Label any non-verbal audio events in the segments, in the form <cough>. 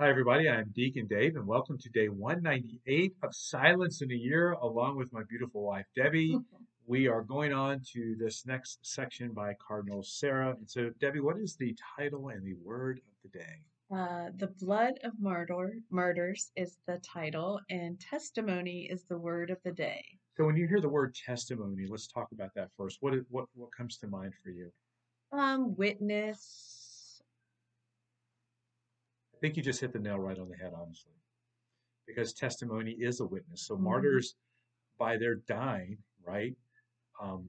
Hi, everybody. I'm Deacon Dave, and welcome to day 198 of Silence in a Year, along with my beautiful wife, Debbie. <laughs> We are going on to this next section by Cardinal Sarah. And so, Debbie, what is the title and the word of the day? Uh, the blood of martyr, martyrs is the title, and testimony is the word of the day. So, when you hear the word testimony, let's talk about that first. What is, what what comes to mind for you? Um, witness. I think you just hit the nail right on the head, honestly, because testimony is a witness. So, Mhm. martyrs, by their dying, right, um,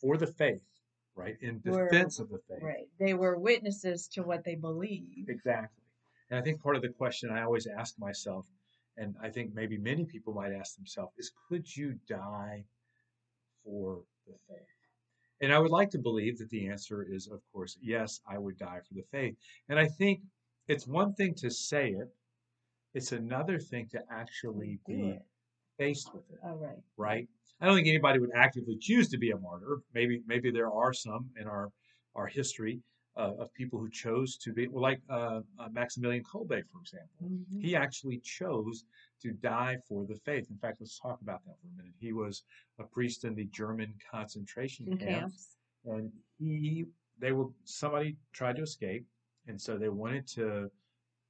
for the faith, right, in Were- defense of the faith. Right. They were witnesses to what they believe. Exactly. And I think part of the question I always ask myself, and I think maybe many people might ask themselves, is could you die for the faith? And I would like to believe that the answer is, of course, yes, I would die for the faith. And I think it's one thing to say it, it's another thing to actually Do be it. faced with it Oh, right. right? I don't think anybody would actively choose to be a martyr. Maybe maybe there are some in our our history uh, of people who chose to be, well, like uh, uh, Maximilian Kolbe, for example. Mhm. He actually chose to die for the faith. In fact, let's talk about that for a minute. He was a priest in the German concentration In camp, camps. and he they were somebody tried to escape, and so they wanted to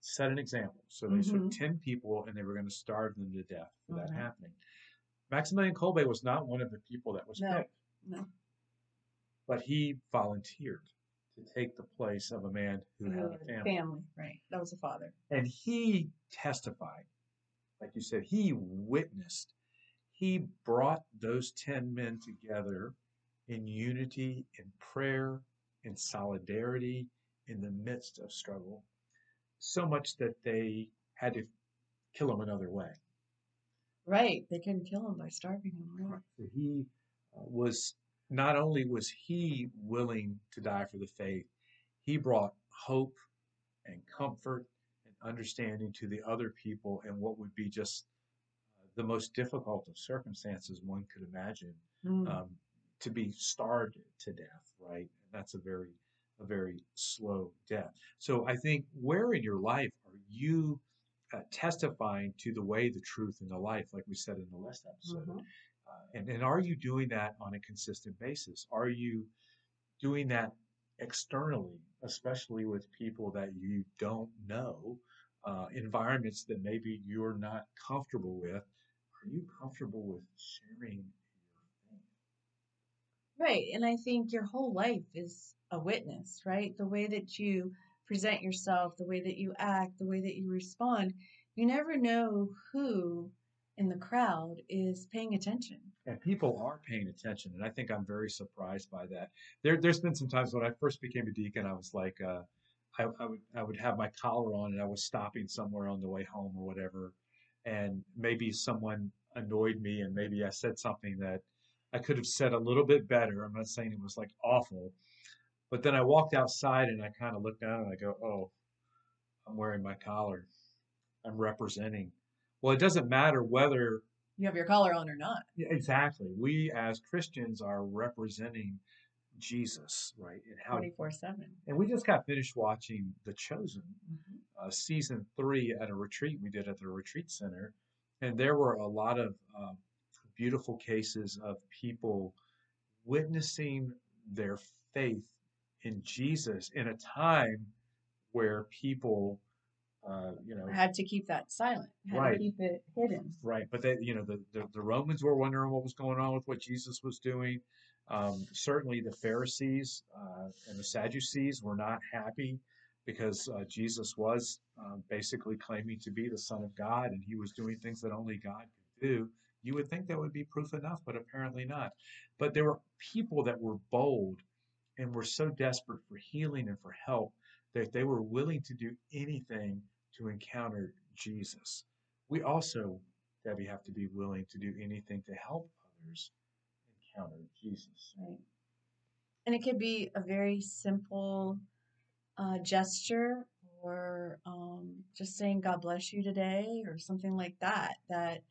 set an example. So they took Mhm. ten people, and they were going to starve them to death for that Mhm. happening. Maximilian Kolbe was not one of the people that was No. picked, No. but he volunteered to take the place of a man who had a family. family. Right. That was a father. And he testified, like you said, he witnessed, he brought those 10 men together in unity, in prayer, in solidarity, in the midst of struggle, so much that they had to kill him another way. Right. They couldn't kill him by starving him. Right. So he uh, was not only was he willing to die for the faith, he brought hope and comfort and understanding to the other people in what would be just uh, the most difficult of circumstances one could imagine Mm. um, to be starved to death, right? And that's a very a very slow death. So I think where in your life are you uh, testifying to the way, the truth, and the life, like we said in the last episode? Mhm. Uh, and, and are you doing that on a consistent basis? Are you doing that externally, especially with people that you don't know, uh, environments that maybe you're not comfortable with? Are you comfortable with sharing? Right. And I think your whole life is a witness, right? The way that you present yourself, the way that you act, the way that you respond, you never know who in the crowd is paying attention. And people are paying attention, and I think I'm very surprised by that. There, there's been some times when I first became a deacon, I was like, uh, I, I would, I would have my collar on, and I was stopping somewhere on the way home or whatever, and maybe someone annoyed me, and maybe I said something that I could have said a little bit better. I'm not saying it was like awful, but then I walked outside and I kind of looked down and I go, oh, I'm wearing my collar. I'm representing. Well, it doesn't matter whether You have your collar on or not. yeah, exactly. We as Christians are representing Jesus, right? And how 24 7. and we just got finished watching The Chosen, Mm-hmm. uh, season three at a retreat we did at the retreat center, and there were a lot of um, beautiful cases of people witnessing their faith in Jesus in a time where people, uh, you know, Had to keep that silent, had Right. to keep it hidden. Right, but they, you know, the, the, the Romans were wondering what was going on with what Jesus was doing. Um, certainly, the Pharisees uh, and the Sadducees were not happy because uh, Jesus was uh, basically claiming to be the Son of God and he was doing things that only God could do. You would think that would be proof enough, but apparently not. But there were people that were bold and were so desperate for healing and for help that they were willing to do anything to encounter Jesus. We also, Debbie, have to be willing to do anything to help others encounter Jesus. Right. And it could be a very simple uh, gesture or um, just saying God bless you today or something like that that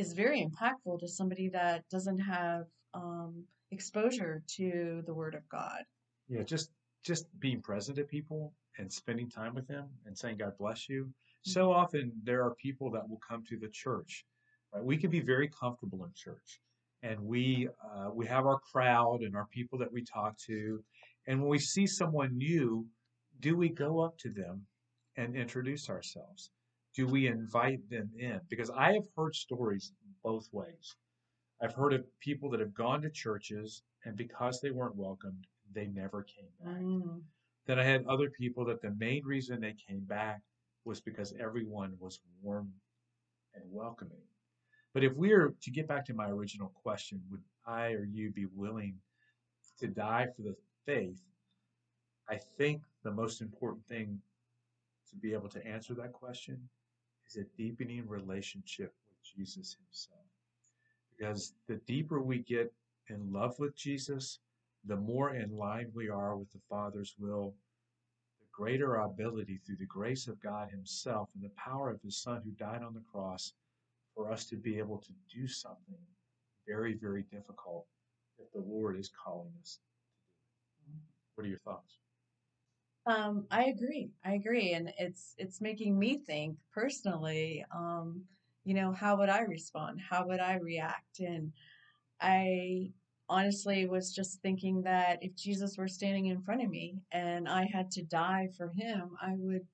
is very impactful to somebody that doesn't have um, exposure to the Word of God. Yeah, just just being present to people and spending time with them and saying, God bless you. So often there are people that will come to the church. Right? We can be very comfortable in church, and we uh, we have our crowd and our people that we talk to, and when we see someone new, do we go up to them and introduce ourselves? Do we invite them in? Because I have heard stories both ways. I've heard of people that have gone to churches and because they weren't welcomed, they never came back. Mm. Then I had other people that the main reason they came back was because everyone was warm and welcoming. But if we are to get back to my original question, would I or you be willing to die for the faith? I think the most important thing to be able to answer that question is a deepening relationship with Jesus himself. Because the deeper we get in love with Jesus, the more in line we are with the Father's will, the greater our ability through the grace of God Himself and the power of His Son who died on the cross for us to be able to do something very, very difficult if the Lord is calling us to do it. What are your thoughts? Um, I agree. I agree, and it's it's making me think personally. Um, you know, how would I respond? How would I react? And I honestly was just thinking that if Jesus were standing in front of me and I had to die for him, I would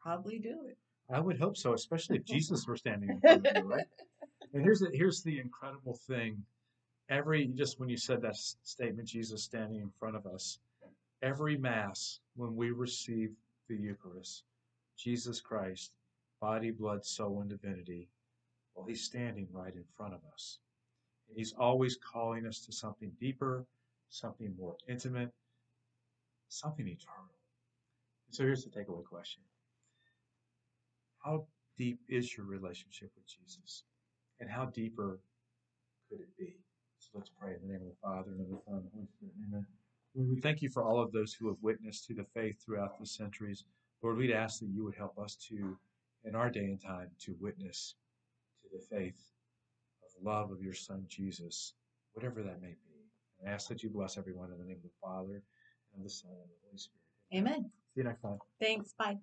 probably do it. I would hope so, especially if Jesus were standing in front of you, right? <laughs> And here's the, here's the incredible thing. Every just when you said that statement, Jesus standing in front of us, every mass when we receive the Eucharist, Jesus Christ, body, blood, soul, and divinity, well, He's standing right in front of us. He's always calling us to something deeper, something more intimate, something eternal. So here's the takeaway question How deep is your relationship with Jesus? And how deeper could it be? So let's pray in the name of the Father, and of the Son, and of the Holy Spirit. Amen. Lord, we thank you for all of those who have witnessed to the faith throughout the centuries. Lord, we'd ask that you would help us to, in our day and time, to witness to the faith of love of your Son Jesus, whatever that may be. And I ask that you bless everyone in the name of the Father, and of the Son, and of the Holy Spirit. Amen. See you next time. Thanks. Bye.